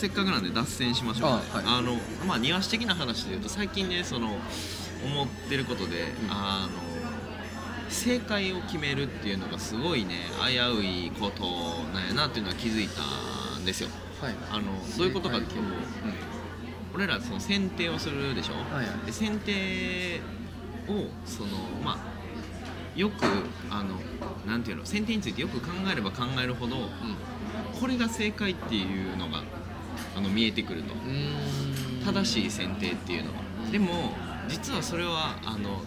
せっかくなんで脱線しましょう、ね、あはい。あのまあ庭師的な話で言うと最近ねその思ってることで、あの正解を決めるっていうのがすごいね危ういことなんやなっていうのは気づいたんですよ。はい。あのどういうことかっていうと俺らその選定をするでしょ、はいはい。で選定をそのまあよくあのなんていうの選定についてよく考えれば考えるほどこれが正解っていうのがあの見えてくると。うん。うん正しい選定っていうのは。うん。でも実はそれはあの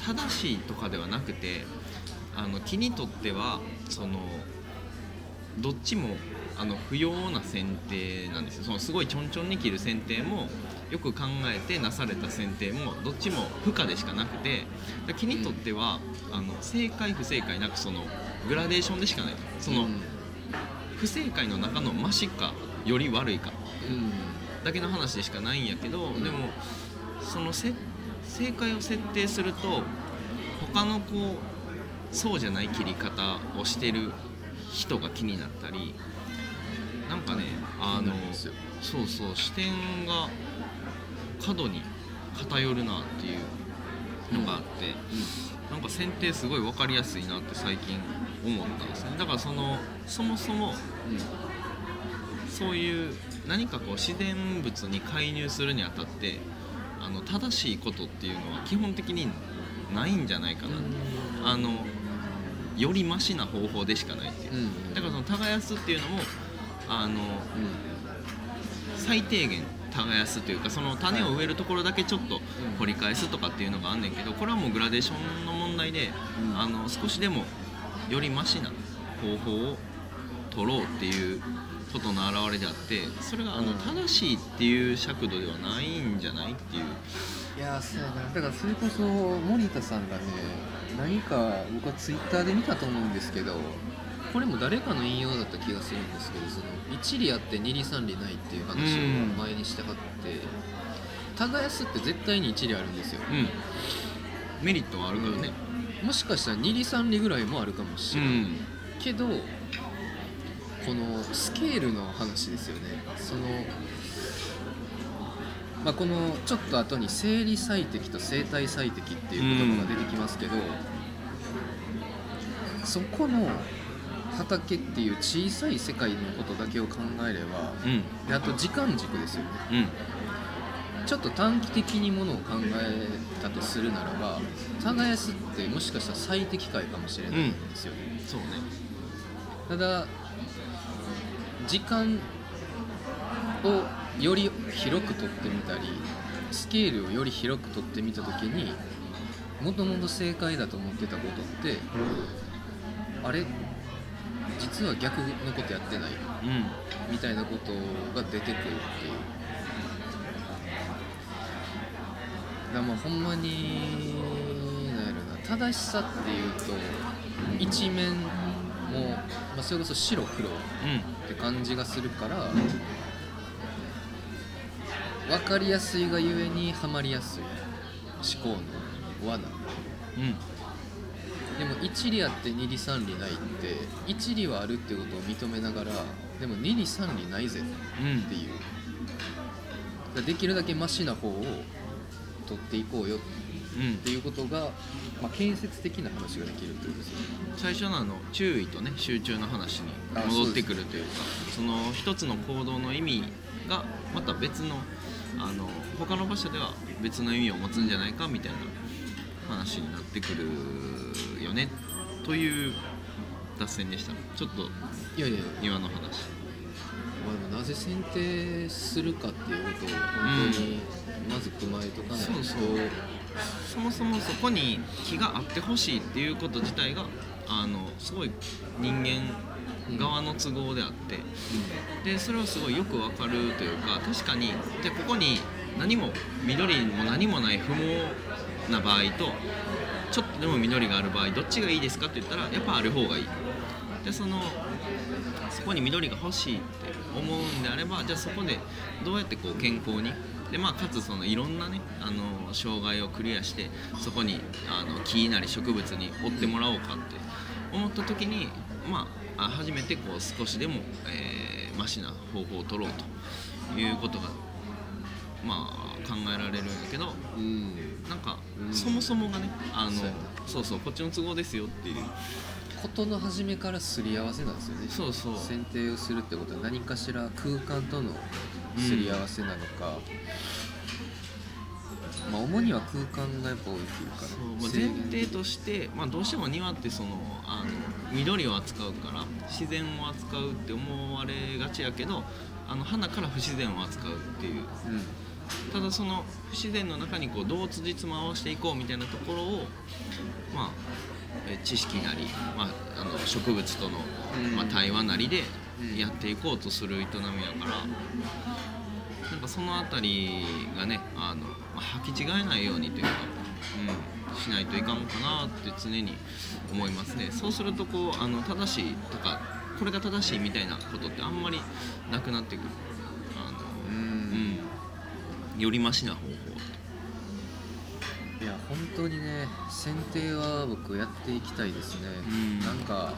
正しいとかではなくてあの木にとってはそのどっちもあの不要な剪定なんですよ。そのすごいちょんちょんに切る剪定もよく考えてなされた剪定もどっちも不可でしかなくてだ木にとっては、あの正解不正解なくそのグラデーションでしかないその、うん。不正解の中のマシかより悪いかうん。だけの話でしかないんやけど、ん。でもそのせ正解を設定すると他のこうそうじゃない切り方をしてる人が気になったりなんかねあのそうそう視点が過度に偏るなっていうのがあって、なんか選定すごい分かりやすいなって最近思ったんですね。だからそのそもそもそういう何かこう自然物に介入するにあたってあの正しいことっていうのは基本的にないんじゃないかな、あのよりマシな方法でしかないっていう、うん。うんだからその耕すっていうのもあの最低限耕すというかその種を植えるところだけちょっと掘り返すとかっていうのがあんねんけどこれはもうグラデーションの問題で、うん。あの少しでもよりマシな方法を取ろうっていうことの表れであってそれがあのうん。正しいっていう尺度ではないんじゃないっていう。いやーそうやな。だからそれこそ森田さんがね何か僕はツイッターで見たと思うんですけどこれも誰かの引用だった気がするんですけどその一理あって二理三理ないっていう話うん。を前にしてはって耕すって絶対に一理あるんですよ。うん。メリットはあるからね。もしかしたら二理三理ぐらいもあるかもしれない、うん。けどこのスケールの話ですよね。その、まあ、このちょっと後に生理最適と生体最適っていう言葉が出てきますけど、そこの畑っていう小さい世界のことだけを考えればうん。であと時間軸ですよね。うん。ちょっと短期的にものを考えたとするならば耕すってもしかしたら最適解かもしれないんですよね、そうね。ただ時間をより広く取ってみたりスケールをより広く取ってみた時にもともと正解だと思ってたことってあれ？実は逆のことやってない？うん。みたいなことが出てくるっていう。だまあほんまになんやろな正しさっていうと一面も、まあ、それこそ白黒って感じがするから分かりやすいがゆえにはまりやすい。思考の罠。うん。うんでも一理あって二理三理ないって一理はあるってことを認めながらでも二理三理ないぜうんっていう。だからできるだけマシな方を取っていこうよっうんていうことが、まあ、建設的な話ができるってことですよね。最初のあの注意とね集中の話に戻ってくるというかその一つの行動の意味がまた別のあの他の場所では別の意味を持つんじゃないかみたいな話になってくるよねという脱線でした。ちょっといやいや庭の話まあ、でもなぜ選定するかっていうことを本当にまず踏まえとかないと、そうそうそもそもそこに気があってほしいっていうこと自体があのすごい人間側の都合であって、でそれはすごいよくわかるというか確かにじゃここに何も緑も何もない不毛な場合とちょっとでも緑がある場合どっちがいいですかって言ったらやっぱある方がいい。でそのそこに緑が欲しいって思うんであればじゃあそこでどうやってこう健康にでまあ、かつそのいろんなねあの障害をクリアしてそこにあの木なり植物に追ってもらおうかって思った時にまああ初めてこう少しでも、えーマシな方法を取ろうということがまあ考えられるんやけどうん。なんか、うん。そもそもがねあのそうそうこっちの都合ですよっていう。ことの初めからすり合わせなんですよね。そうそう。選定をするってことは何かしら空間とのすり合わせなのか、まあ主には空間がやっぱ大きいからそうまあ制前限提として、まあ、どうしても庭ってそのあの緑を扱うから自然を扱うって思われがちやけどあの花から不自然を扱うっていう。うん。ただその不自然の中にこうどう辻褄を合わせていこうみたいなところをまあえ知識なり、まあ、あの植物との、うん。まあ、対話なりでうんやっていこうとする営みやから。なんかその辺りがねあの、まあ、履き違えないようにというか、うん、しないといかんかなって常に思いますね。そうするとこうあの正しいとかこれが正しいみたいなことってあんまりなくなってくる。あのうん。うん、よりマシな方法いや本当にね選定は僕やっていきたいですね、うん。なんか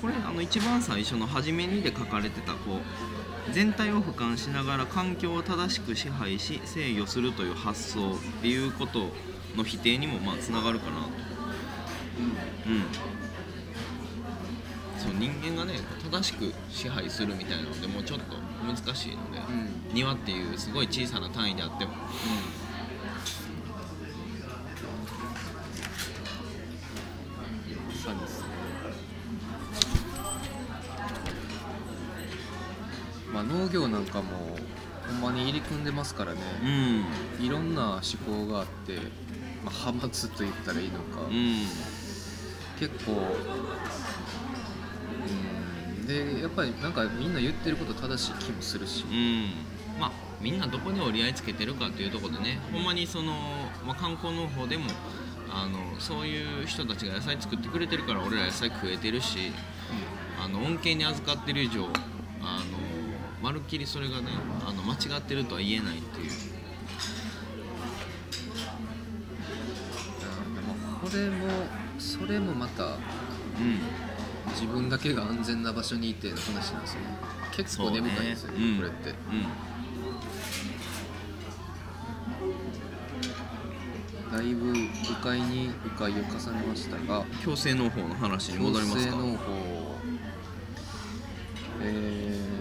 これあの一番最初の初めにで書かれてたこう全体を俯瞰しながら環境を正しく支配し制御するという発想っていうことの否定にもまあつながるかなと。うん。そう人間がね正しく支配するみたいなのでもうちょっと難しいので、うん。庭っていうすごい小さな単位であってもそうまあ農業なんかもほんまに入り組んでますからね、うん。いろんな思考があって、まあ、派閥と言ったらいいのか、うん。結構うん。でやっぱりなんかみんな言ってること正しい気もするし。うん。まあみんなどこに折り合いつけてるかっていうところでね。ほんまにその、まあ、観光農法でもあのそういう人たちが野菜作ってくれてるから俺ら野菜食えてるしあの恩恵に預かってる以上まるっきりそれがねあの間違ってるとは言えないっていう。これもそれもまたうん。自分だけが安全な場所にいての話なんですよね。結構根深いんですよねね。これって。うん。だいぶ迂回に迂回を重ねましたが強制農法の話に戻りますか？強制農法。えー、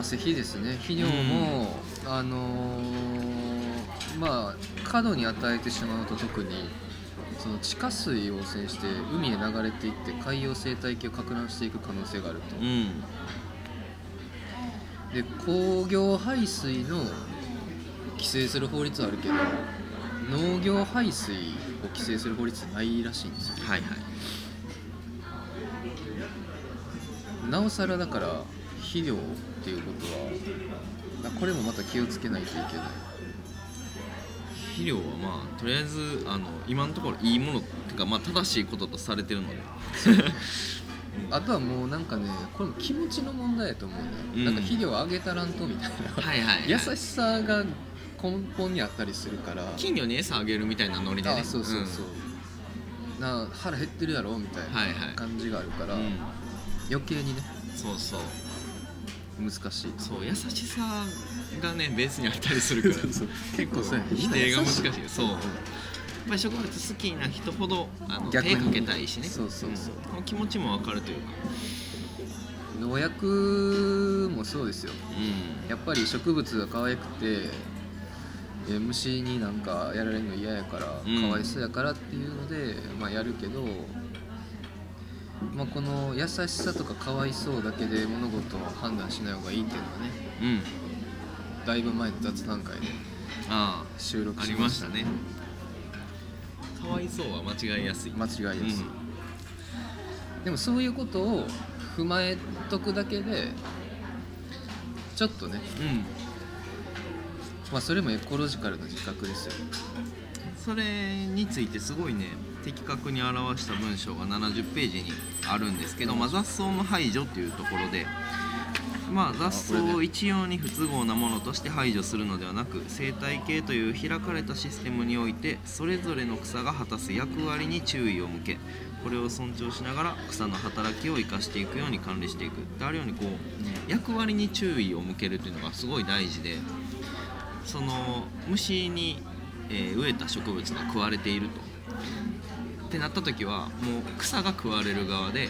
まあ施肥ですね。肥料も、あのーまあ過度に与えてしまうと特にその地下水を汚染して海へ流れていって海洋生態系を攪乱していく可能性があると。うん。で工業排水の規制する法律はあるけど農業排水を規制する法律ないらしいんですよ。はいはい。なおさらだから肥料っていうことはこれもまた気をつけないといけない。肥料はまあとりあえずあの今のところいいものっていうかまあ正しいこととされてるので。あとはもうなんかねこれも気持ちの問題やと思うね、うん。なんか肥料あげたらんとみたいな。はいはい、はい、優しさが根本にあったりするから。金魚に餌あげるみたいなノリでね。あそうそうそう、な腹減ってるやろみたいはいはい。な感じがあるから、うん、うん。余計にね。そうそう難しい。そう優しさがねベースにあったりするから。そう結構否定が難しい。そう。やっぱり植物好きな人ほどあの手かけたいしね。そうそうそう。ん。この気持ちも分かるというか。農薬もそうですよ。うやっぱり植物が可愛くてえー虫になんかやられるの嫌やから、うん。かわいそうやからっていうので、まあ、やるけど、まあ、この優しさとかかわいそうだけで物事を判断しない方がいいっていうのはねんうん。だいぶ前の雑談会であ収録しました。たね。かわいそうは間違いやすい。間違いやすい、でもそういうことを踏まえとくだけでちょっとね、うん、うん。まあ、それもエコロジカルな自覚ですよ。それについてすごいね的確に表した文章が70ページにあるんですけど、まあ、雑草の排除っていうところでまあ雑草を一様に不都合なものとして排除するのではなく生態系という開かれたシステムにおいてそれぞれの草が果たす役割に注意を向けこれを尊重しながら草の働きを生かしていくように管理していく。であるようにこう役割に注意を向けるというのがすごい大事でその虫に、えー植えた植物が食われていると。ってなった時はもう草が食われる側で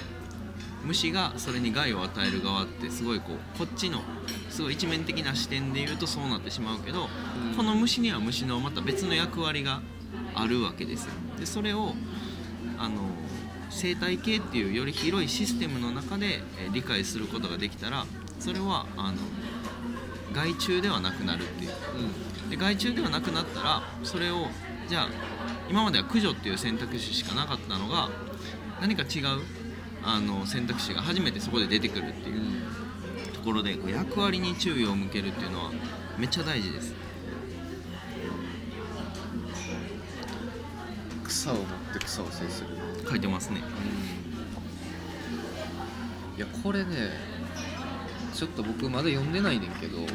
虫がそれに害を与える側ってすごいこうこっちのすごい一面的な視点で言うとそうなってしまうけど、うん。この虫には虫のまた別の役割があるわけですよ。でそれをあの生態系っていうより広いシステムの中で、えー理解することができたらそれはあの害虫ではなくなるっていう。で害虫ではなくなったらそれをじゃあ今までは駆除っていう選択肢しかなかったのが何か違うあの選択肢が初めてそこで出てくるってうん、いうところでこう役割に注意を向けるっていうのはめっちゃ大事です。草を持って草を制する。書いてますね。いやこれねちょっと僕まだ読んでないねんけど、うん。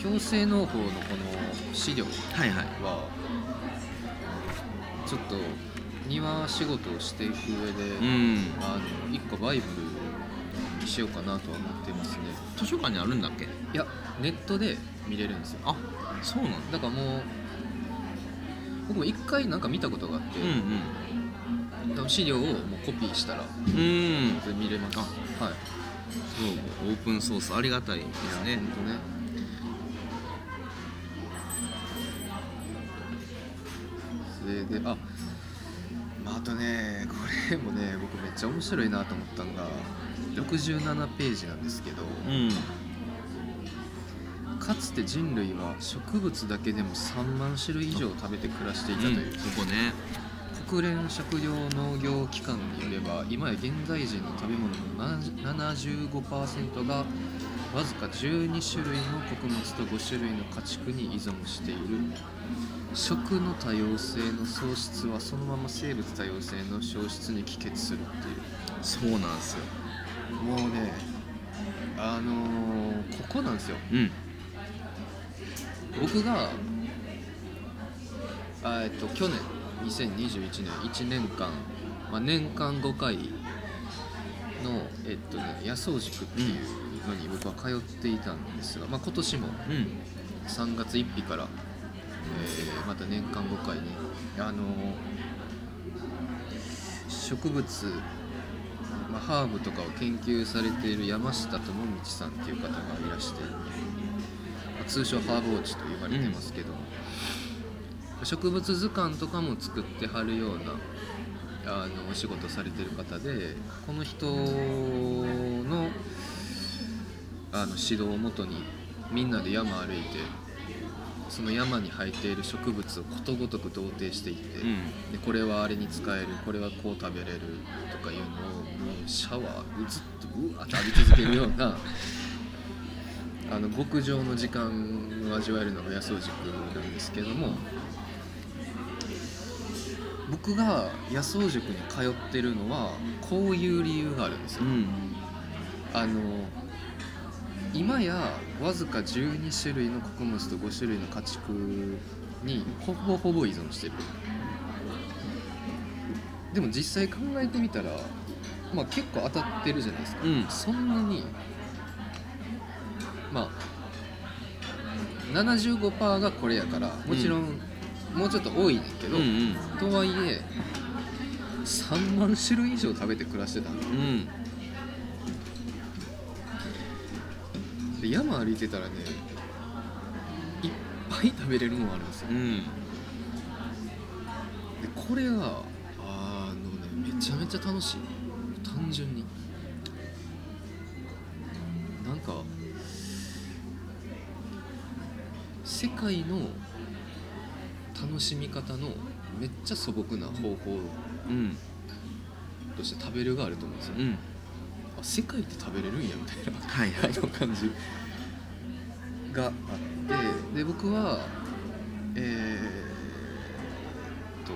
共生農法のこの資料はいはい。はちょっと庭仕事をしていく上で、うん。あの一個バイブルにしようかなとは思ってますね。図書館にあるんだっけ？いやネットで見れるんですよ。あそうなんだ。だからもう僕も一回なんか見たことがあって、うん多分資料をもうコピーしたらうん。見れます。あ。はい。そうオープンソースありがたいですね。ほんとねであ、まあ、あとねこれもね僕めっちゃ面白いなと思ったのが67ページなんですけどうん。かつて人類は植物だけでも3万種類以上食べて暮らしていたという、うんそこね。国連食糧農業機関によれば今や現代人の食べ物の75%がわずか12種類の穀物と5種類の家畜に依存している食の多様性の喪失はそのまま生物多様性の消失に帰結するっていう。そうなんですよ。もうねあのーここなんですよ。うん。僕があえっと去年2021年1年間、まあ、年間5回の、えっとね、野草塾っていうのに僕は通っていたんですが、まあ、今年もうん。3月1日から、えーまた年間5回ねあの植物、まあ、ハーブとかを研究されている山下智道さんっていう方がいらして、ま通称ハーブウォッチと言われてますけど、植物図鑑とかも作ってはるようなあのお仕事されてる方でこの人のあの指導をもとにみんなで山歩いてその山に生えている植物をことごとく同定していって、うんでこれはあれに使えるこれはこう食べれるとかいうのをもうシャワーうずっとうわって浴び続けるような あの極上の時間を味わえるのが野草塾なんですけども僕が野草塾に通ってるのはこういう理由があるんですよ。うんあの今やわずか12種類の穀物と5種類の家畜にほぼほぼ依存してる。でも実際考えてみたら、まあ、結構当たってるじゃないですか、うん。そんなにまあ75%がこれやからもちろんもうちょっと多いねんけど、うんうん。とはいえ3万種類以上食べて暮らしてたんだうんで山歩いてたらねいっぱい食べれるものあるんですよ。うん。でこれがあのねめちゃめちゃ楽しい。単純に。なんか世界の楽しみ方のめっちゃ素朴な方法うん。として食べるがあると思うんですよ、うん。あ世界って食べれるんやみたいなはいはい。あ の感じがあってで僕はえーっと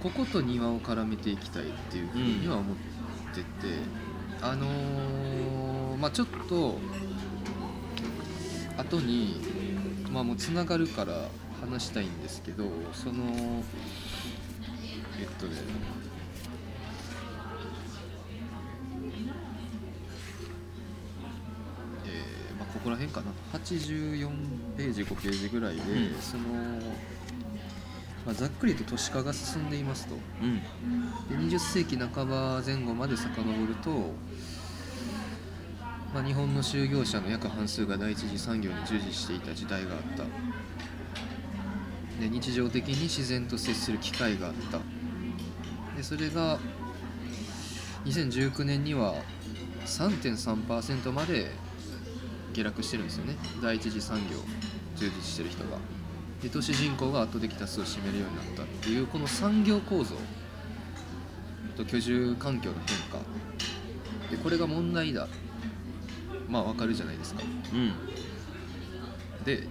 ここと庭を絡めていきたいっていうふうには思ってて、あのーまあちょっと後にまあもうつながるから話したいんですけどそのえっとね辺かな？84ページ5ページぐらいで、うん。その、まあ、ざっくりと都市化が進んでいますと。うん。で20世紀半ば前後まで遡ると、まあ、日本の就業者の約半数が第一次産業に従事していた時代があった。で日常的に自然と接する機会があった。でそれが2019年には3.3%まで下落してるんですよね。第一次産業従事してる人が。で都市人口が圧倒的多数を占めるようになったっていうこの産業構造と居住環境の変化。でこれが問題だ。まあわかるじゃないですか。うん。で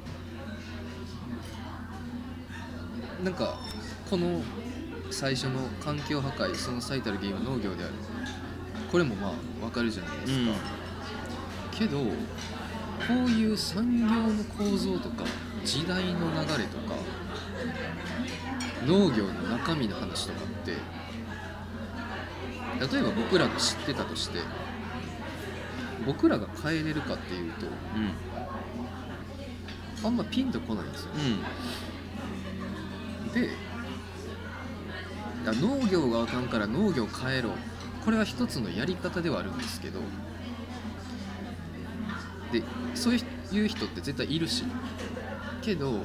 なんかこの最初の環境破壊その最たる原因は農業である。これもまあわかるじゃないですか、けどこういう産業の構造とか時代の流れとか農業の中身の話とかって例えば僕らが知ってたとして僕らが変えれるかっていうとうん。あんまピンとこないんですよ。でいや農業があかんから農業変えろ。これは一つのやり方ではあるんですけどでそういう人って絶対いるし。けどう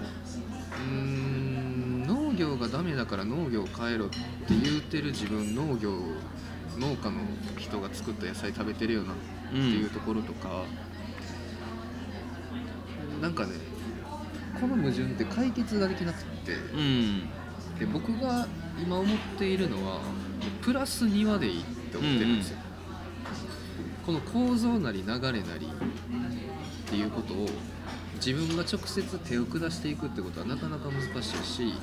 ーん農業がダメだから農業を変えろって言うてる自分農業農家の人が作った野菜食べてるよなっていうところとか、なんかねこの矛盾って解決ができなくって。うん。うんで僕が今思っているのはプラス2話でいいって思ってるんですよ、この構造なり流れなりっていうことを自分が直接手を下していくってことはなかなか難しいし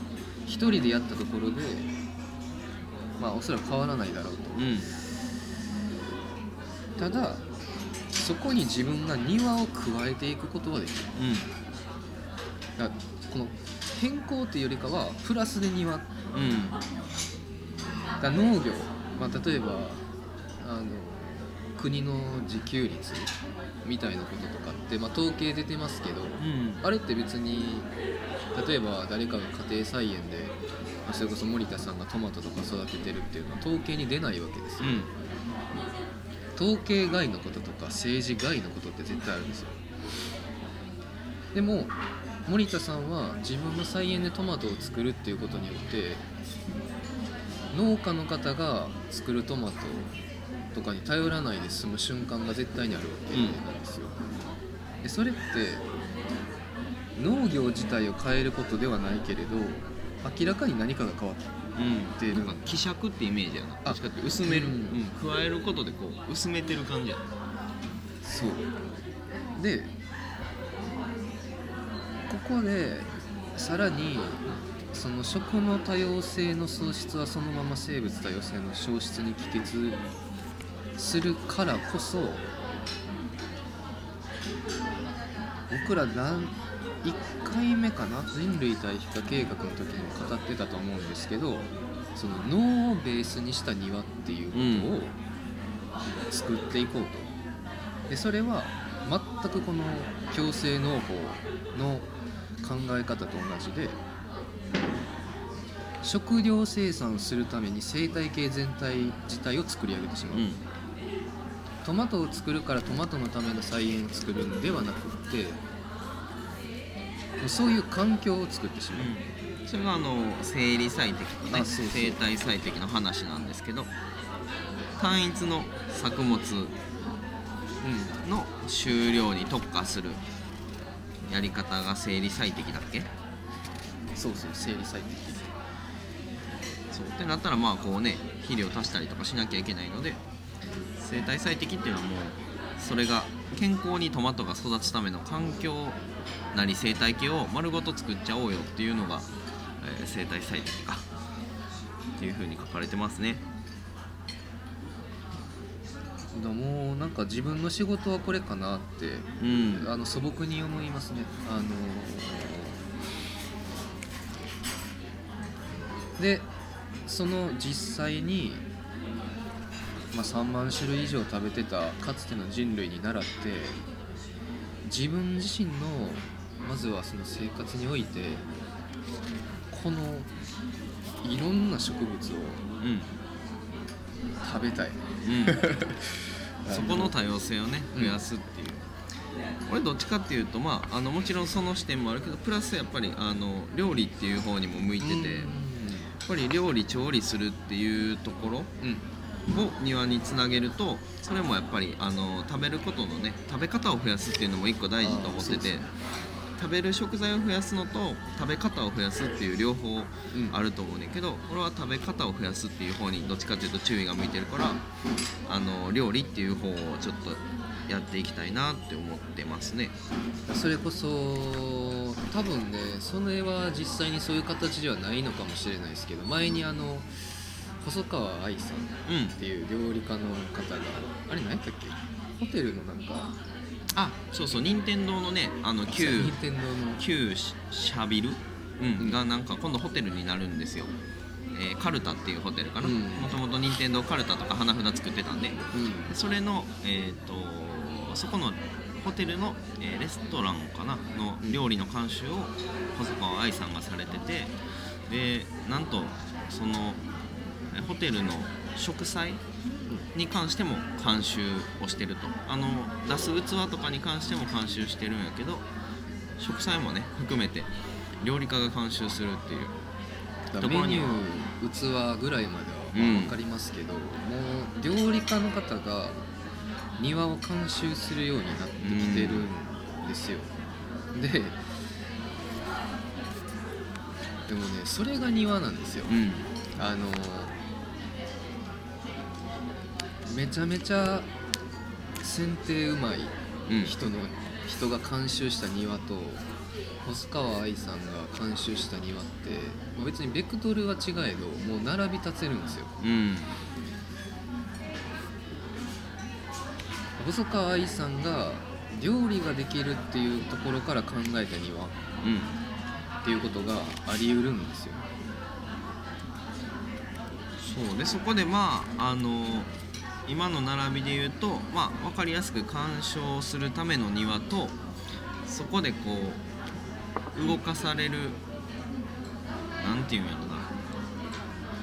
一人でやったところでまあおそらく変わらないだろうと。うん。ただそこに自分が庭を加えていくことはできる。だからこの変更っていうよりかはプラスで庭。うん。だ農業、まあ、例えばあの国の自給率みたいなこととかって、まあ、統計出てますけどうん。あれって別に例えば誰かが家庭菜園でまあそれこそ森田さんがトマトとか育ててるっていうのは統計に出ないわけですよ、うん。統計外のこととか政治外のことって絶対あるんですよ。でも森田さんは自分の菜園でトマトを作るっていうことによって農家の方が作るトマトとかに頼らないで済む瞬間が絶対にあるわけなんですよ、でそれって農業自体を変えることではないけれど明らかに何かが変わってうん。なんか希釈ってイメージやな。あ薄める、ううんん。加えることでこう薄めてる感じやな。そう。でここでさらにその食の多様性の喪失はそのまま生物多様性の消失に帰結するからこそ僕ら何1回目かな人類対比化計画の時にも語ってたと思うんですけどその脳をベースにした庭っていうことを作っていこうと。でそれは全くこの共生農法の考え方と同じで食料生産するために生態系全体自体を作り上げてしまう、うんトマトを作るからトマトのための菜園を作るんではなくってそういう環境を作ってしまう、それがあの生理最適とね生態最適の話なんですけど単一の作物の収量に特化するやり方が生理最適だっけ？うん、そうそう生理最適そう。ってなったらまあこうね肥料足したりとかしなきゃいけないので生態最適っていうのはもうそれが健康にトマトが育つための環境なり生態系を丸ごと作っちゃおうよっていうのが、えー生態最適かっていうふうに書かれてますね。だもうなんか自分の仕事はこれかなってうん。あの素朴に思いますね。あのでその実際に、まあ、3万種類以上食べてたかつての人類に倣って自分自身のまずはその生活においてこのいろんな植物をうん。食べたい。うん。そこの多様性をねうん。増やすっていう、俺どっちかっていうとまああのもちろんその視点もあるけどプラスやっぱりあの料理っていう方にも向いてて、やっぱり料理調理するっていうところうんを庭につなげるとそれもやっぱりあの食べることのね食べ方を増やすっていうのも一個大事と思ってて食べる食材を増やすのと食べ方を増やすっていう両方うんあると思うねんけど俺は食べ方を増やすっていう方にどっちかっていうと注意が向いてるからあの料理っていう方をちょっとやっていきたいなって思ってますね。それこそ多分ねそれは実際にそういう形ではないのかもしれないですけど前にあの細川愛さんうん。っていう料理家の方があれ何やったっけ？ホテルのなんか。あそうそう任天堂のねあの旧任天堂の。旧シャビル、うん。うん。がなんか今度ホテルになるんですよ、えーカルタっていうホテルかな？うん。もともと任天堂カルタとか花札作ってたんで。でうん。それのえっ、とそこのホテルの、えーレストランかな？の料理の監修を細川愛さんがされてて。でなんとそのえーホテルの食材に関しても監修をしてると。あの出す器とかに関しても監修してるんやけど食材もね含めて料理家が監修するっていう。だところにメニュー器ぐらいまではまあ分かりますけど、もう料理家の方が庭を監修するようになってきてるんですよ、ででもねそれが庭なんですよ、うん。あのめちゃめちゃ剪定うまいうん人の、人が監修した庭と細川愛さんが監修した庭ってまあ別にベクトルは違えどもう並び立てるんですよ。うん。細川愛さんが料理ができるっていうところから考えた庭うん。っていうことがあり得るんですよ。そうでそこでまああの今の並びで言うと、まあ、分かりやすく鑑賞するための庭とそこでこう動かされるなんていうんやろな。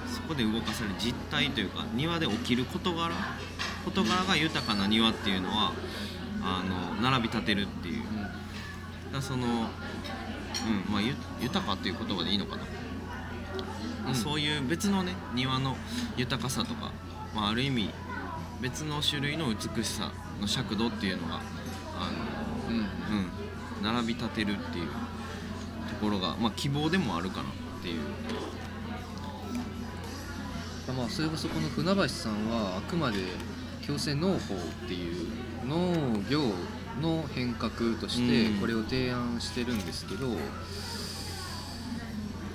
そこで動かされる実態というか庭で起きる事柄事柄が豊かな庭っていうのはあの並び立てるっていう。だその、うんまあ、ゆ豊かっていう言葉でいいのかな。うん。そういう別のね庭の豊かさとか、まあ、ある意味別の種類の美しさの尺度っていうのがあうんうん、うん、並び立てるっていうところが、まあ、希望でもあるかなっていう。まあそれこそこの船橋さんはあくまで強制農法っていう農業の変革としてこれを提案してるんですけど、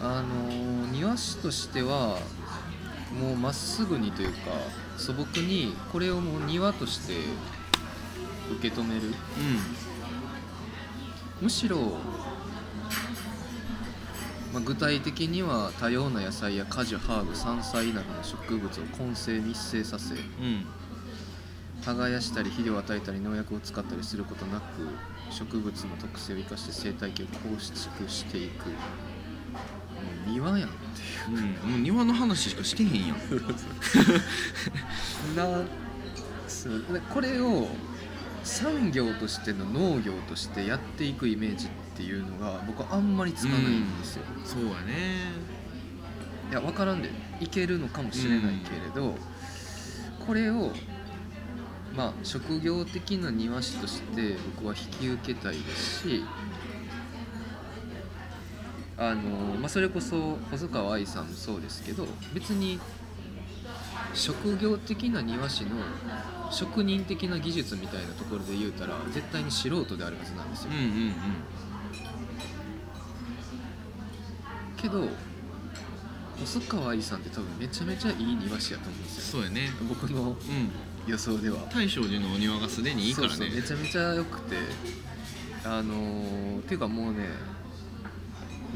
あの庭師としてはもうまっすぐにというか素朴にこれをもう庭として受け止める。むしろ、まあ、具体的には多様な野菜や果樹ハーブ山菜などの植物を混成密生させうんうん。耕したり肥料を与えたり農薬を使ったりすることなく植物の特性を生かして生態系を構築していく庭やん。っていううん、もう庭の話しかしてへんやん。なそうでこれを産業としての農業としてやっていくイメージっていうのが僕はあんまりつかないんですよ、そうやね。いや分からんでいけるのかもしれないけれど、これをまあ職業的な庭師として僕は引き受けたいですしあの、まあ、それこそ細川愛さんもそうですけど別に職業的な庭師の職人的な技術みたいなところで言うたら絶対に素人であるはずなんですよ。うん。うんうん。けど細川愛さんって多分めちゃめちゃいい庭師やと思うんですよ。そうやね。僕のうん。予想では。大正寺のお庭がすでにいいからね。そうそうめちゃめちゃ良くて。あのー、っていうかもうね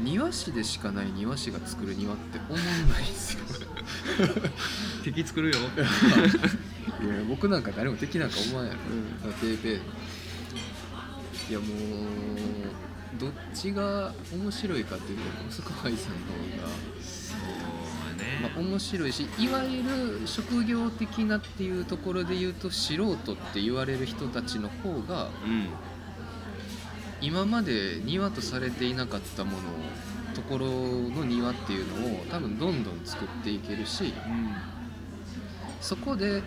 庭師でしかない庭師が作る庭って思んないんですよ。敵作るよ。いや僕なんか誰も敵なんか思わないやろ、ペーペーいやもうどっちが面白いかっていうと細川愛さんの方がそうね、まあ、面白いしいわゆる職業的なっていうところで言うと素人って言われる人たちの方がうん今まで庭とされていなかったものところの庭っていうのを多分どんどん作っていけるしそこで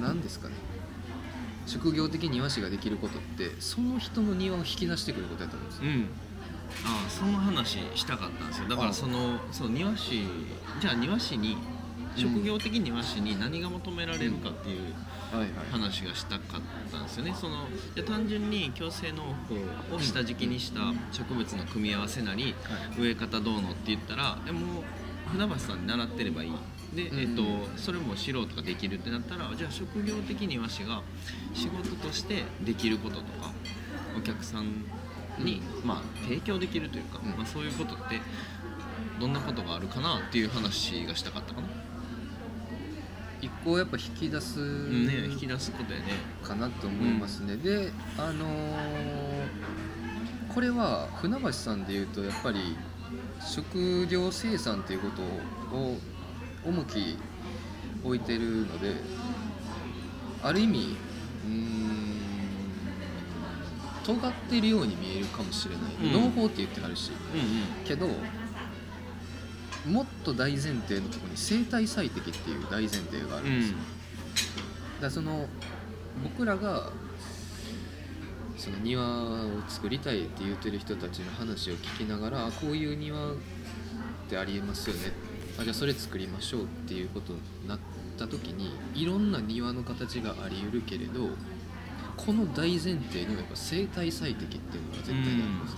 何ですかね職業的庭師ができることってその人の庭を引き出してくることだと思うんですよ。うん。ああその話したかったんですよ。だからあそのそう庭師じゃあ庭師に職業的庭師に何が求められるかっていう話がしたかったんですよね。その単純に共生農法を下敷きにした植物の組み合わせなり植え方どうのって言ったらえもう船橋さんに習ってればいい。で、うんえっと、それも素人ができるってなったらじゃあ職業的庭師が仕事としてできることとかお客さんに、まあ、提供できるというか、うん。まあ、そういうことってどんなことがあるかなっていう話がしたかったかな、一個やっぱ引き出すうんね、引き出すことやね。かなと思いますね、であのーこれは船橋さんでいうとやっぱり食料生産ということを重き置いてるのである意味うーん尖ってるように見えるかもしれない、うん。農法って言ってあるし。うん。けどもっと大前提のところに生態最適っていう大前提があるうんんですよ、だからその僕らがその庭を作りたいって言ってる人たちの話を聞きながらあこういう庭ってありえますよね。あじゃあそれ作りましょうっていうことになった時にいろんな庭の形があり得るけれどこの大前提にはやっぱ生態最適っていうのが絶対にあります、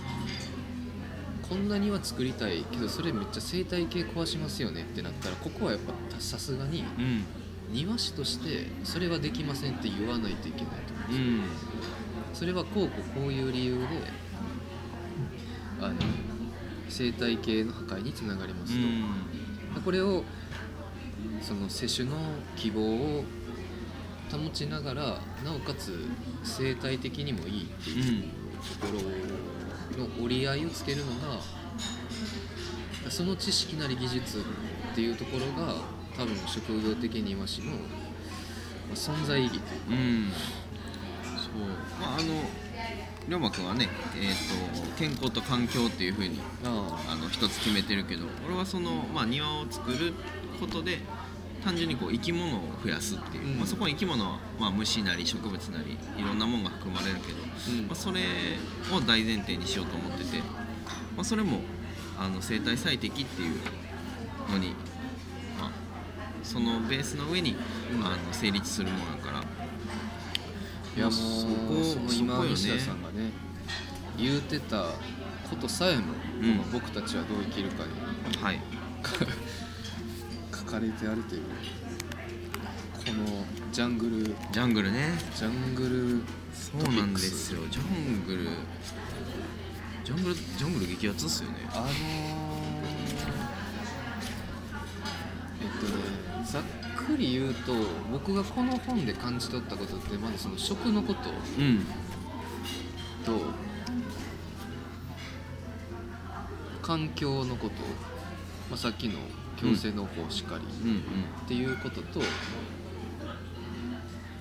こんな庭作りたいけどそれめっちゃ生態系壊しますよねってなったらここはやっぱさすがにうん。庭師としてそれはできませんって言わないといけないと思うんですよ、うん。それはこうこうこういう理由であの生態系の破壊につながりますと、でこれをその接種の希望を保ちながらなおかつ生態的にもいいっていうところの折り合いをつけるのがその知識なり技術っていうところが多分職業的に庭師のまあ存在意義といううん。そう。まああの龍馬君はね、えー、と健康と環境っていうふうにあ。あの一つ決めてるけど俺はその、まあ、庭を作ることで単純にこう生き物を増やすっていう、うん。まあ、そこに生き物は、まあ、虫なり植物なりいろんなものが含まれるけど、うん。まあ、それを大前提にしようと思ってて、まあ、それもあの生態最適っていうのに、まあ、そのベースの上に、うん。あの成立するものだから。いやもうそこそ今西田さんがね言うてたことさえも、うん。僕たちはどう生きるかにはい。書 かれてあるという。このジャングル。ジャングルね。ジャングル。そうなんですよ。ジャングル。ジャングルジャングル激アツっすよね。あのー、えっとねざっくり言うと僕がこの本で感じ取ったことってまずその食のこと。うん。と環境のこと、まあ、さっきの共生農法しかり。うんっていうことと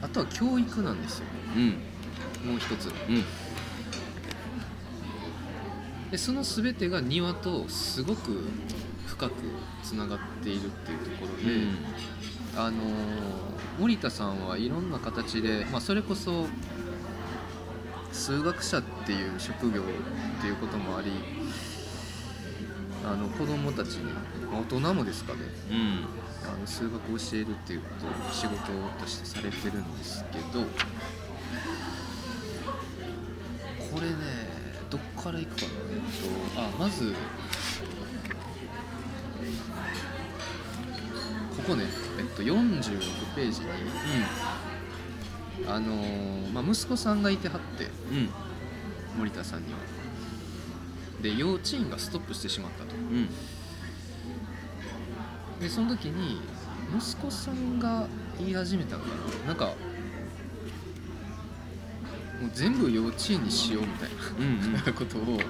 あとは教育なんですよ。うん。もう一つ。うん。でその全てが庭とすごく深くつながっているっていうところで、あのー森田さんはいろんな形で、まあ、それこそ数学者っていう職業っていうこともありあの子供たちにまあ大人もですかねうん。あの数学を教えるっていうことを仕事としてされてるんですけどこれねどっからいくかなえっとあまずここね、えっと、46ページにあのーまあ、息子さんがいてはってうん。森田さんにはで幼稚園がストップしてしまったと。うん。でその時に息子さんが言い始めたのかななんかもう全部幼稚園にしようみたいうんうん。な ことを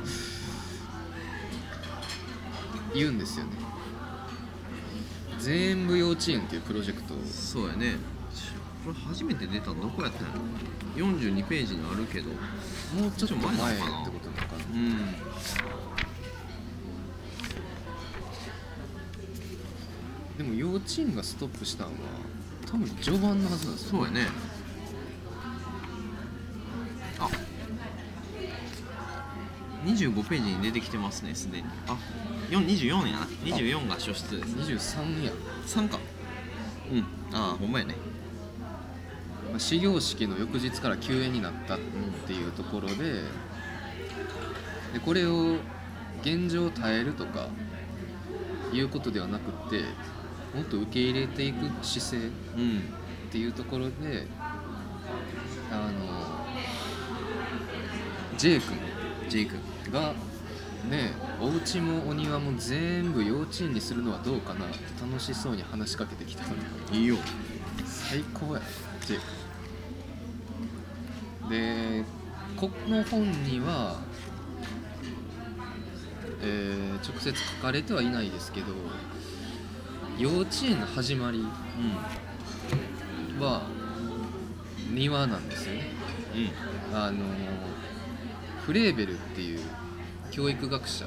言うんですよね。全部幼稚園っていうプロジェクトを。そうやね。これ初めて出たのどこやったんやろ？42ページにあるけど。もうちょっと前ってことなのかなうんでも幼稚園がストップしたのは多分序盤のはずなんですよ。そうやね。あ。25ページに出てきてますねすでに。あ4 24やな。24が初出です23や、3か。うん。ああほんまやね。まあ、始業式の翌日から休園になったっていうところででこれを現状耐えるとかいうことではなくってもっと受け入れていく姿勢うんっていうところであの J 君ジェイクがねお家もお庭も全部幼稚園にするのはどうかなって楽しそうに話しかけてきたのいいよ。最高やジェイクでこの本には、えー直接書かれてはいないですけど幼稚園の始まりうは庭なんですよね。んうん。あのフレーベルっていう教育学者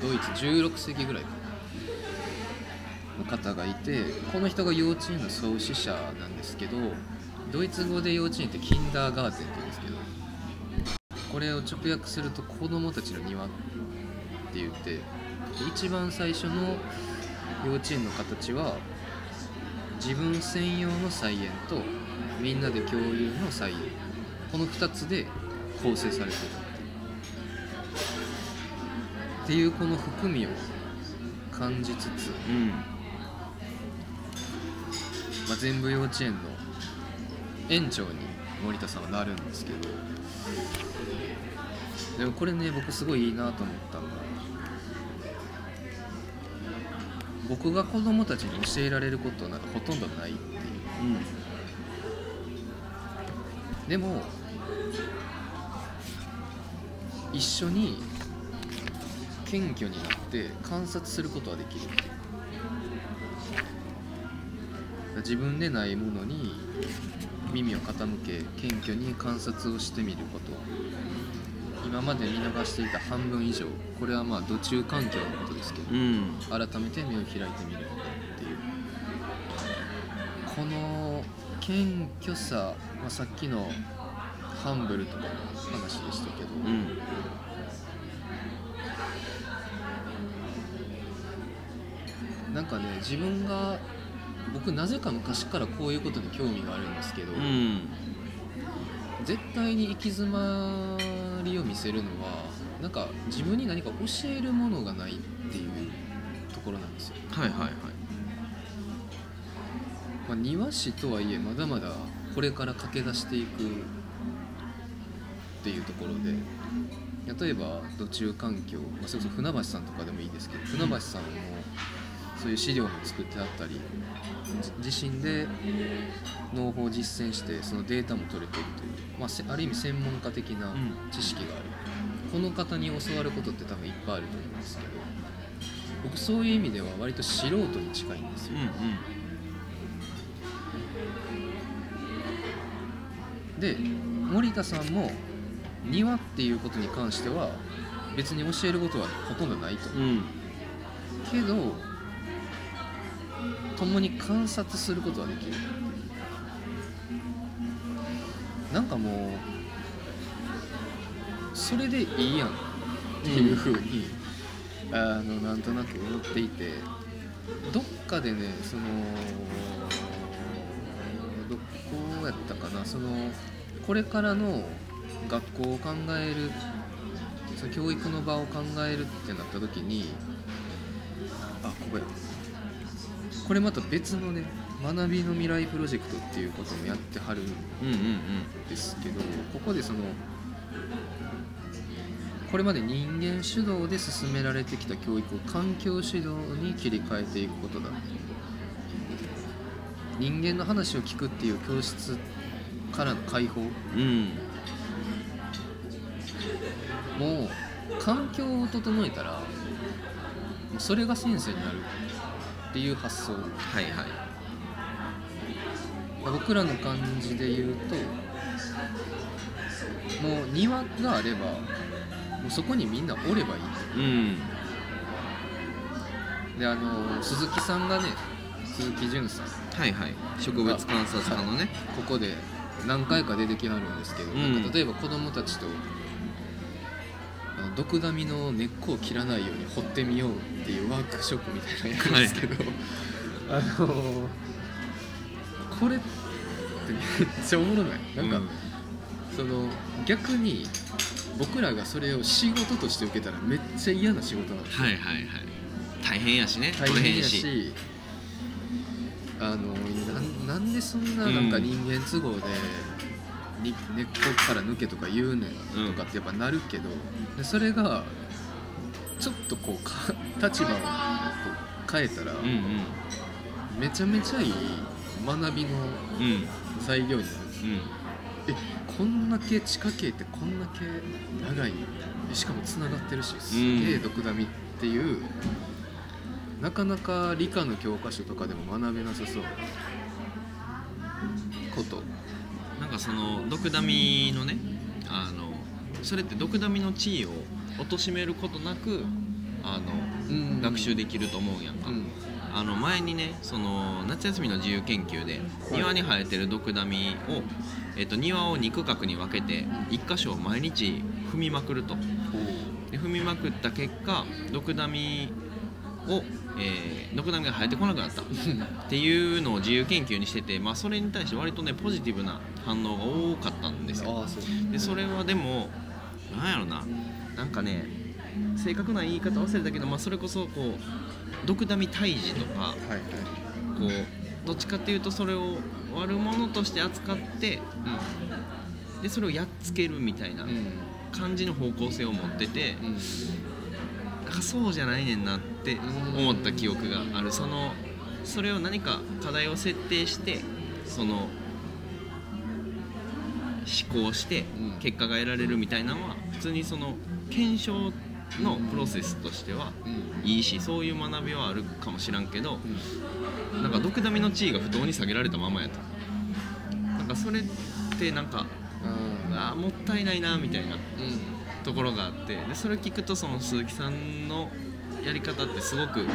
ドイツ16世紀ぐらいかなの方がいてこの人が幼稚園の創始者なんですけどドイツ語で幼稚園ってキンダーガーテンって言うんですけどこれを直訳すると子供たちの庭って言って一番最初の幼稚園の形は自分専用の菜園とみんなで共有の菜園。この2つで構成されてるっていうこの含みを感じつつ、うん。まあ、全部幼稚園の園長に森田さんはなるんですけど。でもこれね僕すごいいいなと思ったのが僕が子供たちに教えられることなんかほとんどないっていう。うんでも一緒に謙虚になって観察することはできる自分でないものに耳を傾け謙虚に観察をしてみること。今まで見逃していた半分以上これはまあ土中環境のことですけどうん。改めて目を開いてみることっていう。この謙虚さ、まあ、さっきのハンブルとかの話でしたけど、うん。なんかね自分が僕なぜか昔からこういうことに興味があるんですけど、うん絶対に行き詰まりを見せるのはなんか自分に何か教えるものがないっていうところなんですよ。はいはいはいまあ、庭師とはいえまだまだこれから駆け出していくっていうところで例えば土中環境、まあ、それこそ船橋さんとかでもいいですけど船橋さんもそういう資料も作ってあったりじ自身で農法を実践してそのデータも取れているという、まあ、せある意味専門家的なうん。知識がある、この方に教わることって多分いっぱいあると思うんですけど僕そういう意味では割と素人に近いんですよ。うんうん。で森田さんも庭っていうことに関しては別に教えることはほとんどないと。うん。けど共に観察することはできる。なんかもうそれでいいやん。っていうふうに、あのなんとなく思っていて。どっかでねそのどこやったかな。そのこれからの学校を考えるその教育の場を考えるってなった時にあここや。これまた別のね学びの未来プロジェクトっていうこともやってはるんうんうんうん。ですけどここでそのこれまで人間主導で進められてきた教育を環境主導に切り替えていくことだ人間の話を聞くっていう教室からの解放。うん。もう環境を整えたらそれが先生になるっていう発想。はいはい。僕らの感じで言うともう庭があればもうそこにみんなおればいい。うん。であの鈴木さんがね鈴木淳さん。はいはい。植物観察家のね。ここで何回か出てきはるんですけど、うん。なんか例えば子供たちと毒ダミの根っこを切らないように掘ってみようっていうワークショップみたいなのやるんですけど、あのこれってめっちゃおもろない。なんか、うん。その逆に僕らがそれを仕事として受けたらめっちゃ嫌な仕事なんですよ。はいはいはい。大変やしね大変やしし。あのなんなんでそんななんかうん。人間都合で、に根っこから抜けとか言うねんうんとかってやっぱなるけど、でそれがちょっとこうか立場をこう変えたら、うんうん。めちゃめちゃいい学びのうん。材料になる。うん。えこんだけ地下茎ってこんだけ長いえしかもつながってるしすげえ毒ダミっていう、なかなか理科の教科書とかでも学べなさそうことかその毒ダミのねあのそれって毒ダミの地位を貶めることなくあの学習できると思うんやんか、うん。あの前にねその夏休みの自由研究で庭に生えてる毒ダミを、えっと庭を2区画に分けて1箇所を毎日踏みまくると。で踏みまくった結果毒ダミを、えー毒ダミが生えてこなくなった。っていうのを自由研究にしてて、まあ、それに対して割とねポジティブな反応が多かったんですよ。でそれはでもなんやろな。なんかね正確な言い方忘れたけど、まあ、それこそこう毒ダミ退治とかはいはい。こうどっちかっていうとそれを悪者として扱ってでそれをやっつけるみたいなうんうん。感じの方向性を持っててうんかそうじゃないねんなって思った記憶がある。そのそれを何か課題を設定してその思考してうん。結果が得られるみたいなのは普通にその検証のプロセスとしてはうん。いいしそういう学びはあるかもしらんけどうん。なんか毒ダミの地位が不当に下げられたままやと。なんかそれってなんかあーもったいないなみたいな。うんところがあってでそれ聞くとその鈴木さんのやり方ってすごく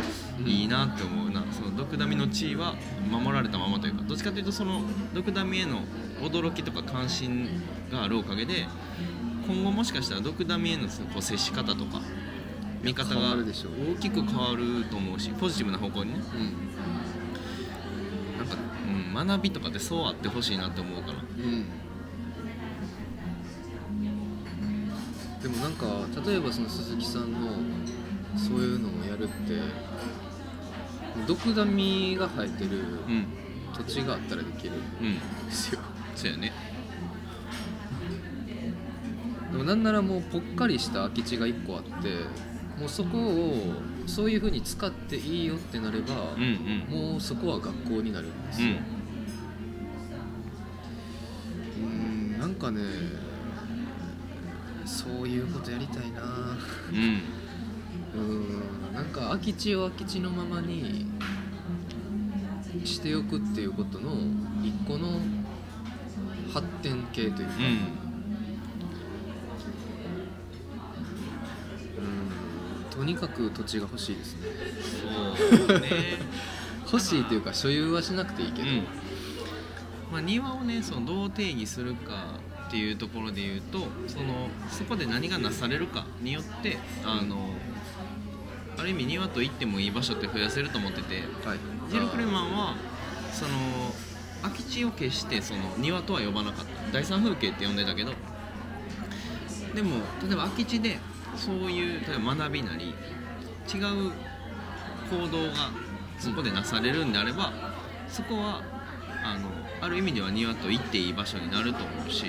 いいなって思うな、その毒ダミの地位は守られたままというかどっちかというとその毒ダミへの驚きとか関心があるおかげで今後もしかしたら毒ダミへのこう接し方とか見方がるでしょう大きく変わると思うしポジティブな方向にね。うん。なんか、うん、学びとかってそうあってほしいなって思うからうんでもなんか例えばその鈴木さんのそういうのをやるって毒ダミが生えてるうん。土地があったらできるうん。んですよ。そうやね。でもなんならもうぽっかりした空き地が1個あってもうそこをそういう風に使っていいよってなれば、うんうん。もうそこは学校になるんですよ。うん。うんなんかねそういうことやりたいな。うん。うん。なんか空き地を空き地のままにしておくっていうことの一個の発展系というか、うん。うん。とにかく土地が欲しいですね。そうね。欲しいというか所有はしなくていいけど、うん。まあ、庭をねそのどう定義するかっていうところで言うとそのそこで何がなされるかによってあのある意味庭と言ってもいい場所って増やせると思っててはい。ジル・クレマンはその空き地を決してその庭とは呼ばなかった。第三風景って呼んでたけどでも例えば空き地でそういう例えば学びなり違う行動がそこでなされるんであれば、そこはあのある意味では庭と言っていい場所になると思うし。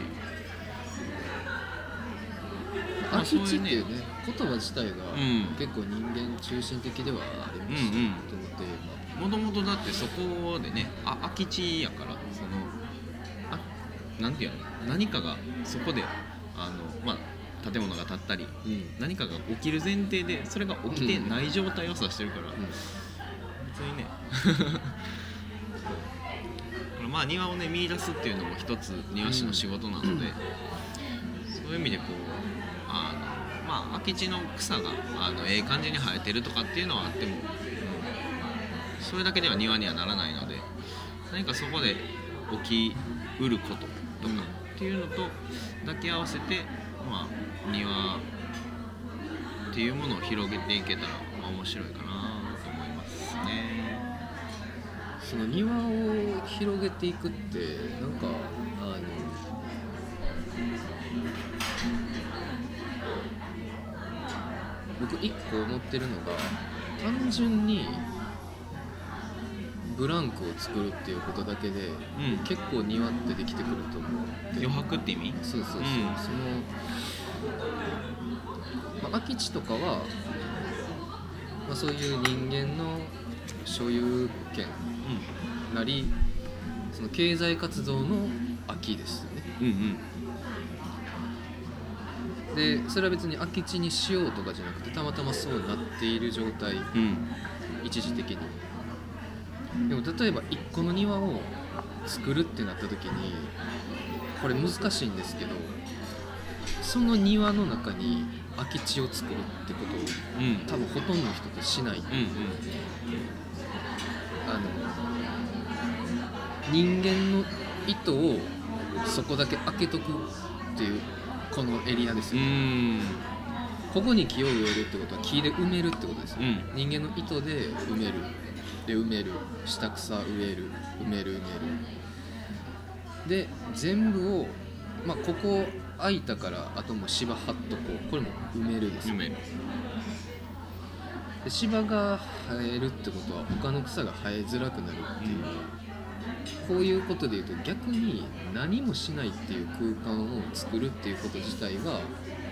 まあ空き地っていうね言葉自体がん。結構人間中心的ではありますしうんともともともとだってそこでねあ空き地やからそのあなんていうの？何かがそこであの、まあ、建物が建ったりうん。何かが起きる前提でそれが起きてない状態を指してるから、別にね まあ庭をね見出すっていうのも一つ庭師の仕事なので、そういう意味でこうあのまあ空き地の草があのええ感じに生えてるとかっていうのはあってもそれだけでは庭にはならないので何かそこで起きうることとかっていうのと抱き合わせて、まあ、庭っていうものを広げていけたら、面白いかな。その庭を広げていくってなんかあの僕一個思ってるのが単純にブランクを作るっていうことだけで、うん。結構庭ってできてくると思う余白って意味？そうそうそう、うん。その、まあ、空き地とかは、まあ、そういう人間の所有権なりその経済活動の空きですよね。うんうんでそれは別に空き地にしようとかじゃなくてたまたまそうなっている状態。うんうん一時的に。でも例えば一個の庭を作るってなった時にこれ難しいんですけどその庭の中に空き地を作るってことをうん。多分ほとんどの人ってしない。うんあの人間の意図をそこだけ開けとくっていうこのエリアですうよ、ん。ここに木を植えるってことは木で埋めるってことですよ、うん。人間の意図で埋める。で埋める。下草植える。埋める埋める。で全部をまあここ空いたからあともう芝張っとこう。これも埋めるですよ。夢で芝が生えるってことは他の草が生えづらくなるっていう、こういうことでいうと逆に何もしないっていう空間を作るっていうこと自体が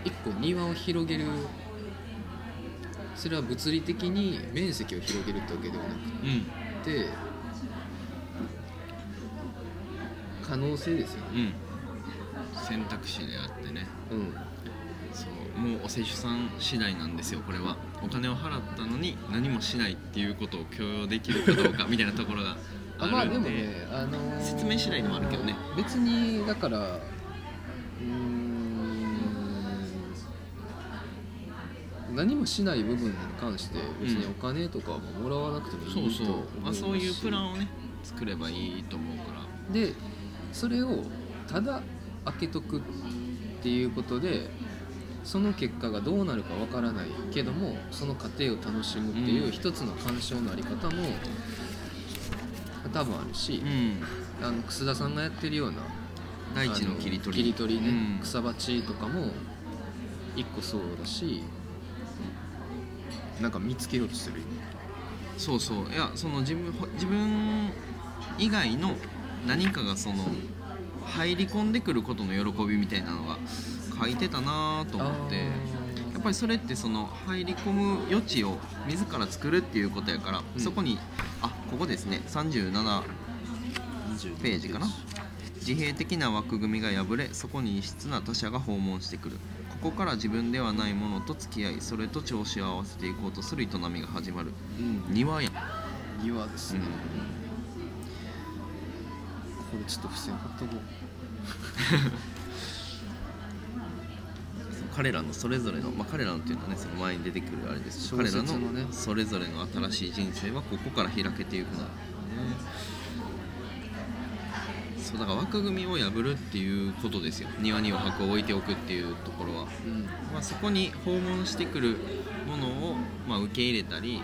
一個庭を広げるそれは物理的に面積を広げるってわけではなくうん。て可能性ですよね。うん。選択肢であってね。うん。そうもうお施主さん次第なんですよこれは。お金を払ったのに何もしないっていうことを許容できるかどうかみたいなところがああまあで。でもね、あのー説明次第でもあるけどね。別にだからうーん何もしない部分に関して別にお金とかはもらわなくてもいいとそう思いますそう、まあ、そういうプランをね作ればいいと思うから。でそれをただ開けとくっていうことでその結果がどうなるかわからないけどもその過程を楽しむっていううん一つの鑑賞のあり方も多分あるし、うん。あの楠田さんがやってるような大地の切り取り。切り取りね、うん。草鉢とかも一個そうだしなんか見つけようとしてる。そうそう。いやその自分ほ自分以外の何かがその入り込んでくることの喜びみたいなのが書いてたなと思ってやっぱりそれってその入り込む余地を自ら作るっていうことやから、うん。そこにあここですね。37ページかな？自閉的な枠組みが破れそこに異質な他者が訪問してくる。ここから自分ではないものと付き合いそれと調子を合わせていこうとする営みが始まる。うん。庭やん。庭ですね、うん。これちょっと付箋貼っとこ 彼らのそれぞれの、まあ、彼らのっていうのはねその前に出てくるあれです。けど彼らのそれぞれの新しい人生はここから開けていくのだねそうだから枠組みを破るっていうことですよ。庭に余白を置いておくっていうところは、ううん。まあ、そこに訪問してくるものを、まあ、受け入れたり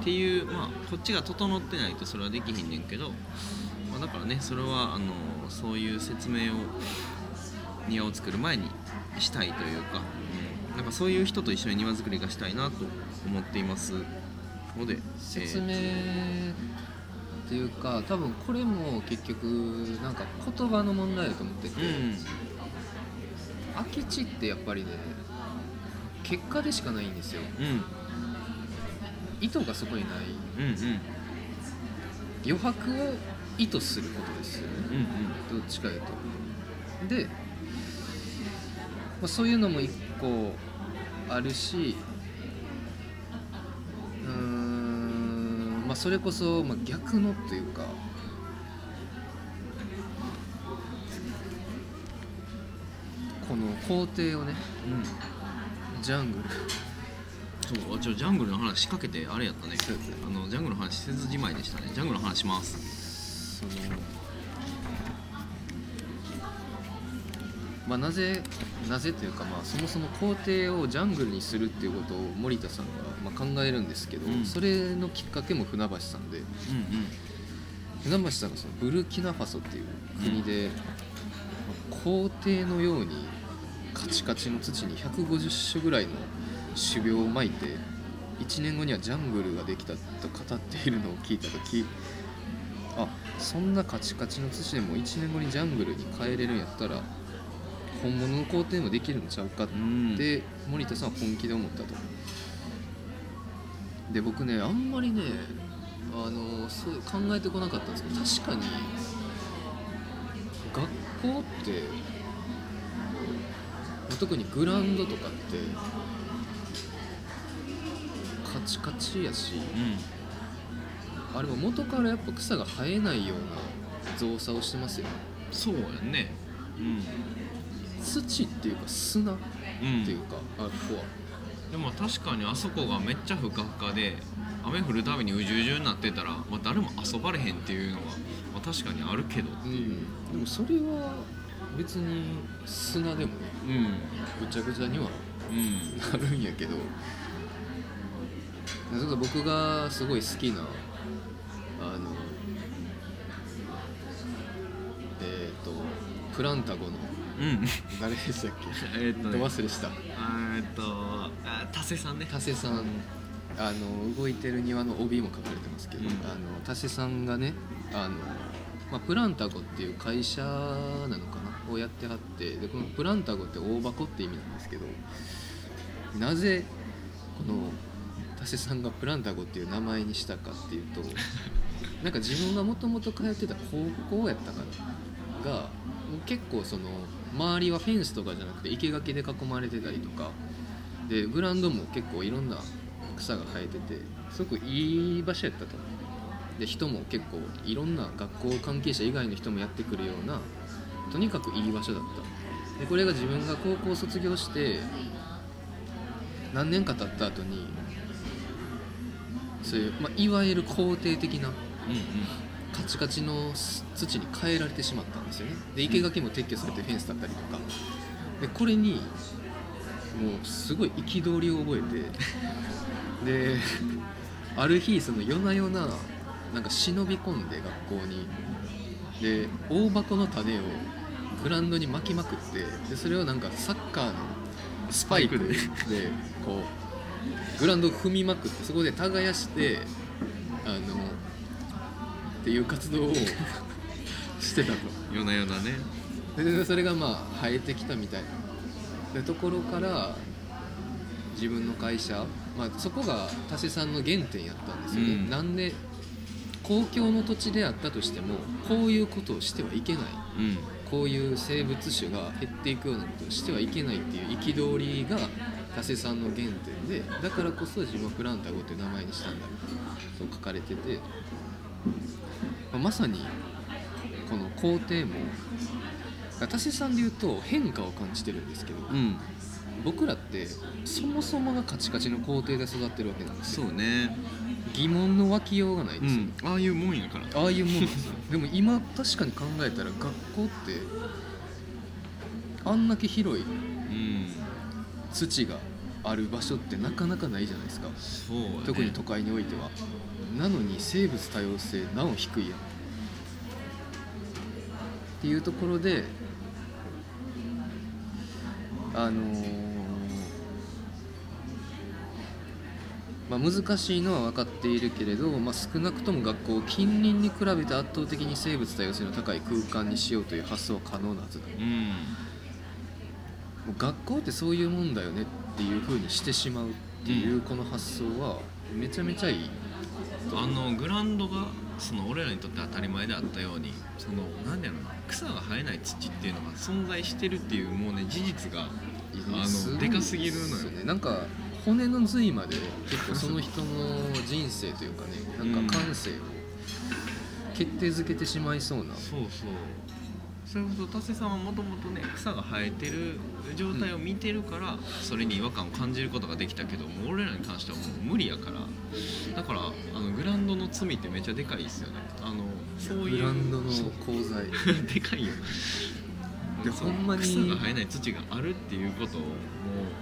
っていう、まあ、こっちが整ってないとそれはできひんねんけど、まあ、だからねそれはあのそういう説明を庭を作る前にしたいというか、うんなんかそういう人と一緒に庭作りがしたいなと思っています。ので説明っていうか多分これも結局なんか言葉の問題だと思ってて、えー空き地ってやっぱりね結果でしかないんですよ。うん。うん意図がそこにない。うんうん。余白を意図することですよね。うんうん。どっちかいうと。で、まあ、そういうのも一個あるしうーんまあそれこそ、まあ、逆のっていうかこの工程をねうん。ジャングル。そうあちょジャングルの話仕掛けてあれやったね。あのジャングルの話せずじまいでしたね。ジャングルの話します。そのまあなぜなぜというかまあそもそも工程をジャングルにするっていうことを森田さんがまあ考えるんですけど、うん。それのきっかけも船橋さんで。うん船橋さんがそのブルキナファソっていう国で、まあ皇帝のようにカチカチの土に150種ぐらいの種苗をまいて1年後にはジャングルができたと語っているのを聞いた時あそんなカチカチの土でも1年後にジャングルに変えれるんやったら本物の皇帝もできるんちゃうかって森田さんは本気で思ったと。で僕ねあんまりねあのそう考えてこなかったんですけど確かに学校って特にグラウンドとかってカチカチやしうん。あれも元からやっぱ草が生えないような造作をしてますよそうやね。うん土っていうか砂っうんていうか、あここは。でも確かにあそこがめっちゃふかふかで雨降るたびにうじゅうじゅうになってたら、まあ、誰も遊ばれへんっていうのが、まあ、確かにあるけど。っていう、うん、でもそれは別に砂でもねうん。ぐちゃぐちゃにはうん。なるんやけどちょっと僕がすごい好きなあのえっ、とプランタゴのうん。誰でしたっけ？えーっとね。ど忘れした。えーっとあ田瀬さんね。田瀬さん。あの動いてる庭の帯も書かれてますけど、うん。あの田瀬さんがねあの、まあ、プランタゴっていう会社なのかな？をやってはってでこのプランタゴって大箱って意味なんですけどなぜこの田瀬さんがプランタゴっていう名前にしたかっていうと なんか自分がもともと通ってた高校やったかな？がもう結構その周りはフェンスとかじゃなくて生垣で囲まれてたりとか。でグラウンドも結構いろんな草が生えててすごくいい場所やったと。で人も結構いろんな学校関係者以外の人もやってくるようなとにかくいい場所だった。でこれが自分が高校卒業して何年か経った後にそういう、まあ、いわゆる肯定的なうん。カチカチの土に変えられてしまったんですよね。で生垣も撤去されてフェンスだったりとか。でこれにもうすごい憤りを覚えて。である日その夜な夜ななんか忍び込んで学校に。で大箱の種をグラウンドに巻きまくって。でそれをなんかサッカーのスパイクでこうグラウンドを踏みまくってそこで耕してあのっていう活動をしてたと。うん夜な夜なね。でそれがまあ生えてきたみたいな。でところから自分の会社、まあ、そこが田瀬さんの原点やったんですよね、うん。なんで公共の土地であったとしてもこういうことをしてはいけない。うん。こういう生物種が減っていくようなことをしてはいけないっていう憤りが田瀬さんの原点でだからこそ自分はプランタゴという名前にしたんだと書かれてて、まさにこの工程も田瀬さんで言うと変化を感じてるんですけどうん。僕らってそもそもがカチカチの工程で育ってるわけなんですよ。そうね。疑問の湧きようがないですよ、うん。ああいうもんやから。ああいうもんなんですよ。でも今 確かに考えたら学校ってあんだけ広いうん。土がある場所ってなかなかないじゃないですか。そうやね。特に都会においては。なのに生物多様性なお低いやん。っていうところであのーまあ、難しいのは分かっているけれど、まあ、少なくとも学校を近隣に比べて圧倒的に生物多様性の高い空間にしようという発想は可能なはずだ。もうん。う学校ってそういうもんだよねっていう風にしてしまうっていうこの発想はめちゃめちゃいい。あのグラウンドがその俺らにとって当たり前であったようにそのなんだろうな草が生えない土っていうのが存在してるっていうもうね事実があのでかすぎるのよね。なんか骨の髄まで結構その人の人生というかねなんか感性を決定づけてしまいそうな。そうそうそれこそ達成さんはもともとね草が生えてる状態を見てるから、それに違和感を感じることができたけどもう俺らに関してはもう無理やから。だからあのグラウンドの罪ってめっちゃでかいですよね。あのそういう。グラウンドのそう功罪。でかいよ。でほんまに。草が生えない土があるっていうことをも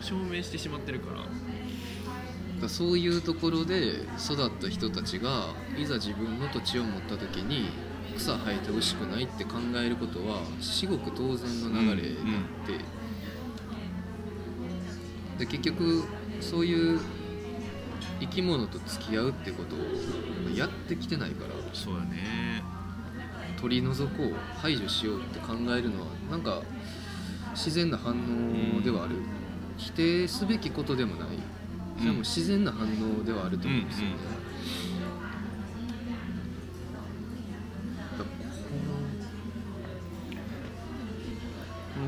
う証明してしまってるから。だからそういうところで育った人たちがいざ自分の土地を持った時に草生えてほしくないって考えることは至極当然の流れであって、で結局そういう生き物と付き合うってことをやってきてないからそうやね。取り除こう排除しようって考えるのはなんか自然な反応ではある、否定すべきことでもない。それはもう自然な反応ではあると思うんですよね、だ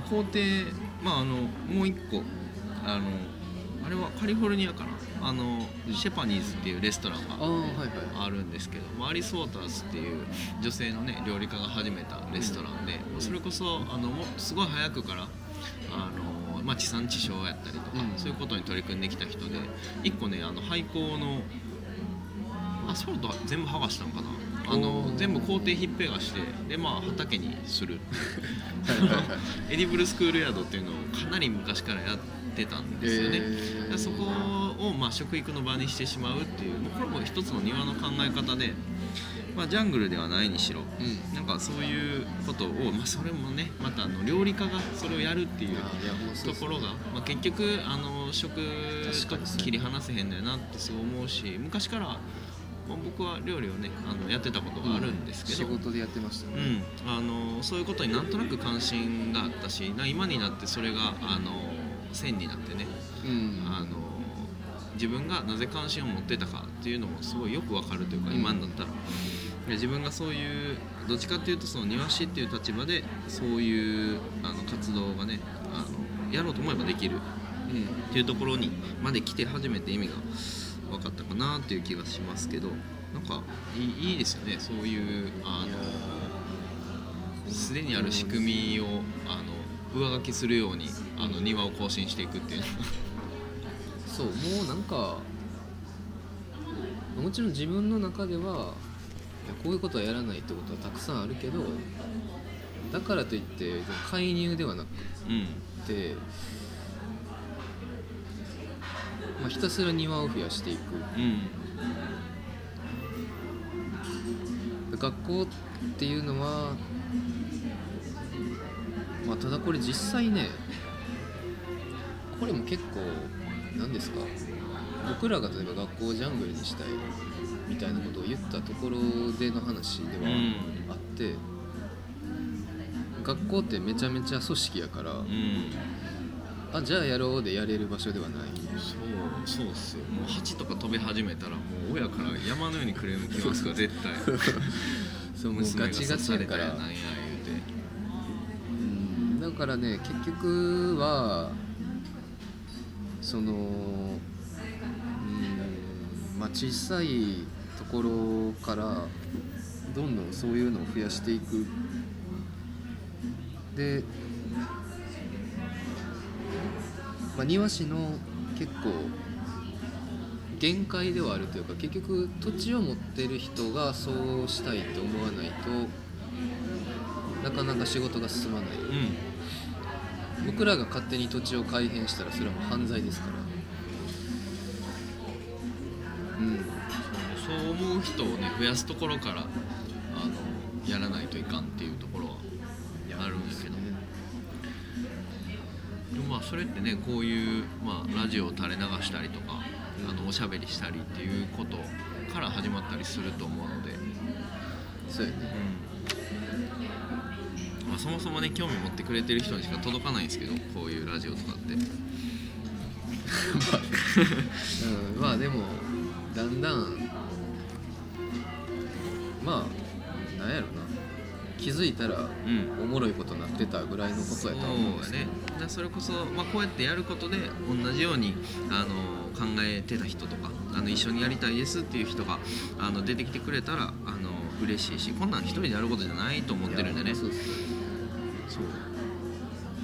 工程まああのもう一個あのあれはカリフォルニアかな。あのシェパニーズっていうレストランがのあるんですけど、まあアリス・ウォーターズっていう女性のね料理家が始めたレストランで、それこそあのすごい早くからあの、まあ、地産地消やったりとか、うん。そういうことに取り組んできた人で一個ねあの廃校のアスファルトは全部剥がしたのかなあおのー。全部工程ひっぺがしてでまあ畑にする。エディブルスクールヤードっていうのをかなり昔からやってたんですよね、えー。でそこをまあ食育の場にしてしまうっていうもうこれも一つの庭の考え方で、まあ、ジャングルではないにしろうん。なんかそういうことを、まあ、それもねまたあの料理家がそれをやるっていうところが、まあ、結局あの食と切り離せへんだよなってそう思うし昔から、まあ、僕は料理をねあのやってたことがあるんですけど、仕事でやってましたね、うん、あのそういうことになんとなく関心があったしな今になってそれがあの線になってねうん。あの自分がなぜ関心を持ってたかっていうのもすごいよくわかるというか、うん。今になったら。で自分がそういうどっちかっていうとその庭師っていう立場でそういうあの活動がねあのやろうと思えばできる。うん。っていうところにまで来て初めて意味が分かったかなっていう気がしますけどなんかいいですよね。そういうあのすでにある仕組みをあの上書きするようにあの庭を更新していくっていう。のはそうもうなんかもちろん自分の中ではこういうことはやらないってことはたくさんあるけどだからといって介入ではなくうん。て、まあ、ひたすら庭を増やしていく。うん。学校っていうのは、まあ、ただこれ実際ねこれも結構何ですか僕らが例えば学校をジャングルにしたいみたいなことを言ったところでの話ではうん。あって、学校ってめちゃめちゃ組織やから、うんあじゃあやろうでやれる場所ではない。そうそうっすよ。もう蜂とか飛び始めたらもう親から山のようにクレーム来ますから絶対。そうもうガチガチやからなんや言うて。うんだからね結局はそのうんまあ小さいところからどんどんそういうのを増やしていく。で、まあ、庭師の結構限界ではあるというか結局土地を持ってる人がそうしたいと思わないとなかなか仕事が進まない。うん。僕らが勝手に土地を改変したらそれはもう犯罪ですから。うん。そう思う人をね増やすところからあのやらないといかんっていうところはあるんですけどでもまあそれってねこういう、まあ、ラジオを垂れ流したりとかあのおしゃべりしたりっていうことから始まったりすると思うので、そうやね。まあ、そもそもね興味持ってくれてる人にしか届かないんですけどこういうラジオとかって。うん、まあでもだんだんまあ気づいたらうん。おもろいことになってたぐらいのことやとは思うんですね。それこそ、まあ、こうやってやることで同じようにあの考えてた人とかあの一緒にやりたいですっていう人があの出てきてくれたらあの嬉しいしこんなん一人でやることじゃないと思ってるんでね。そう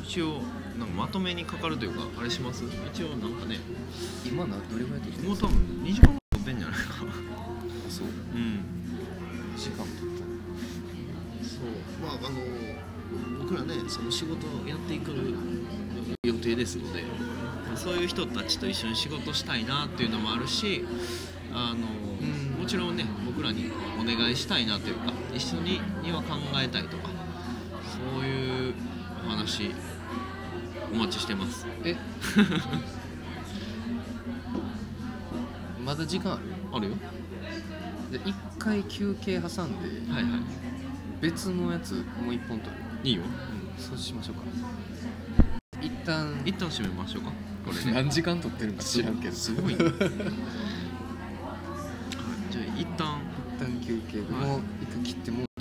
一応なんかまとめにかかるというかあれします？一応なんかね。今などれぐらい撮ってるもう多分2時間ですのでそういう人たちと一緒に仕事したいなっていうのもあるしあの、うん。もちろんね僕らにお願いしたいなというか一緒にには考えたいとかそういうお話お待ちしてます。たえ？まだ時間ある？あるよ。で一回休憩挟んではいはい。別のやつもう一本撮る。いいよ。うんそうしましょうか一旦一旦閉めましょうか。これね。何時間撮ってるんか知らんけど。すごいね。はい。じゃあ一旦。一旦休憩。でもう一回切ってもう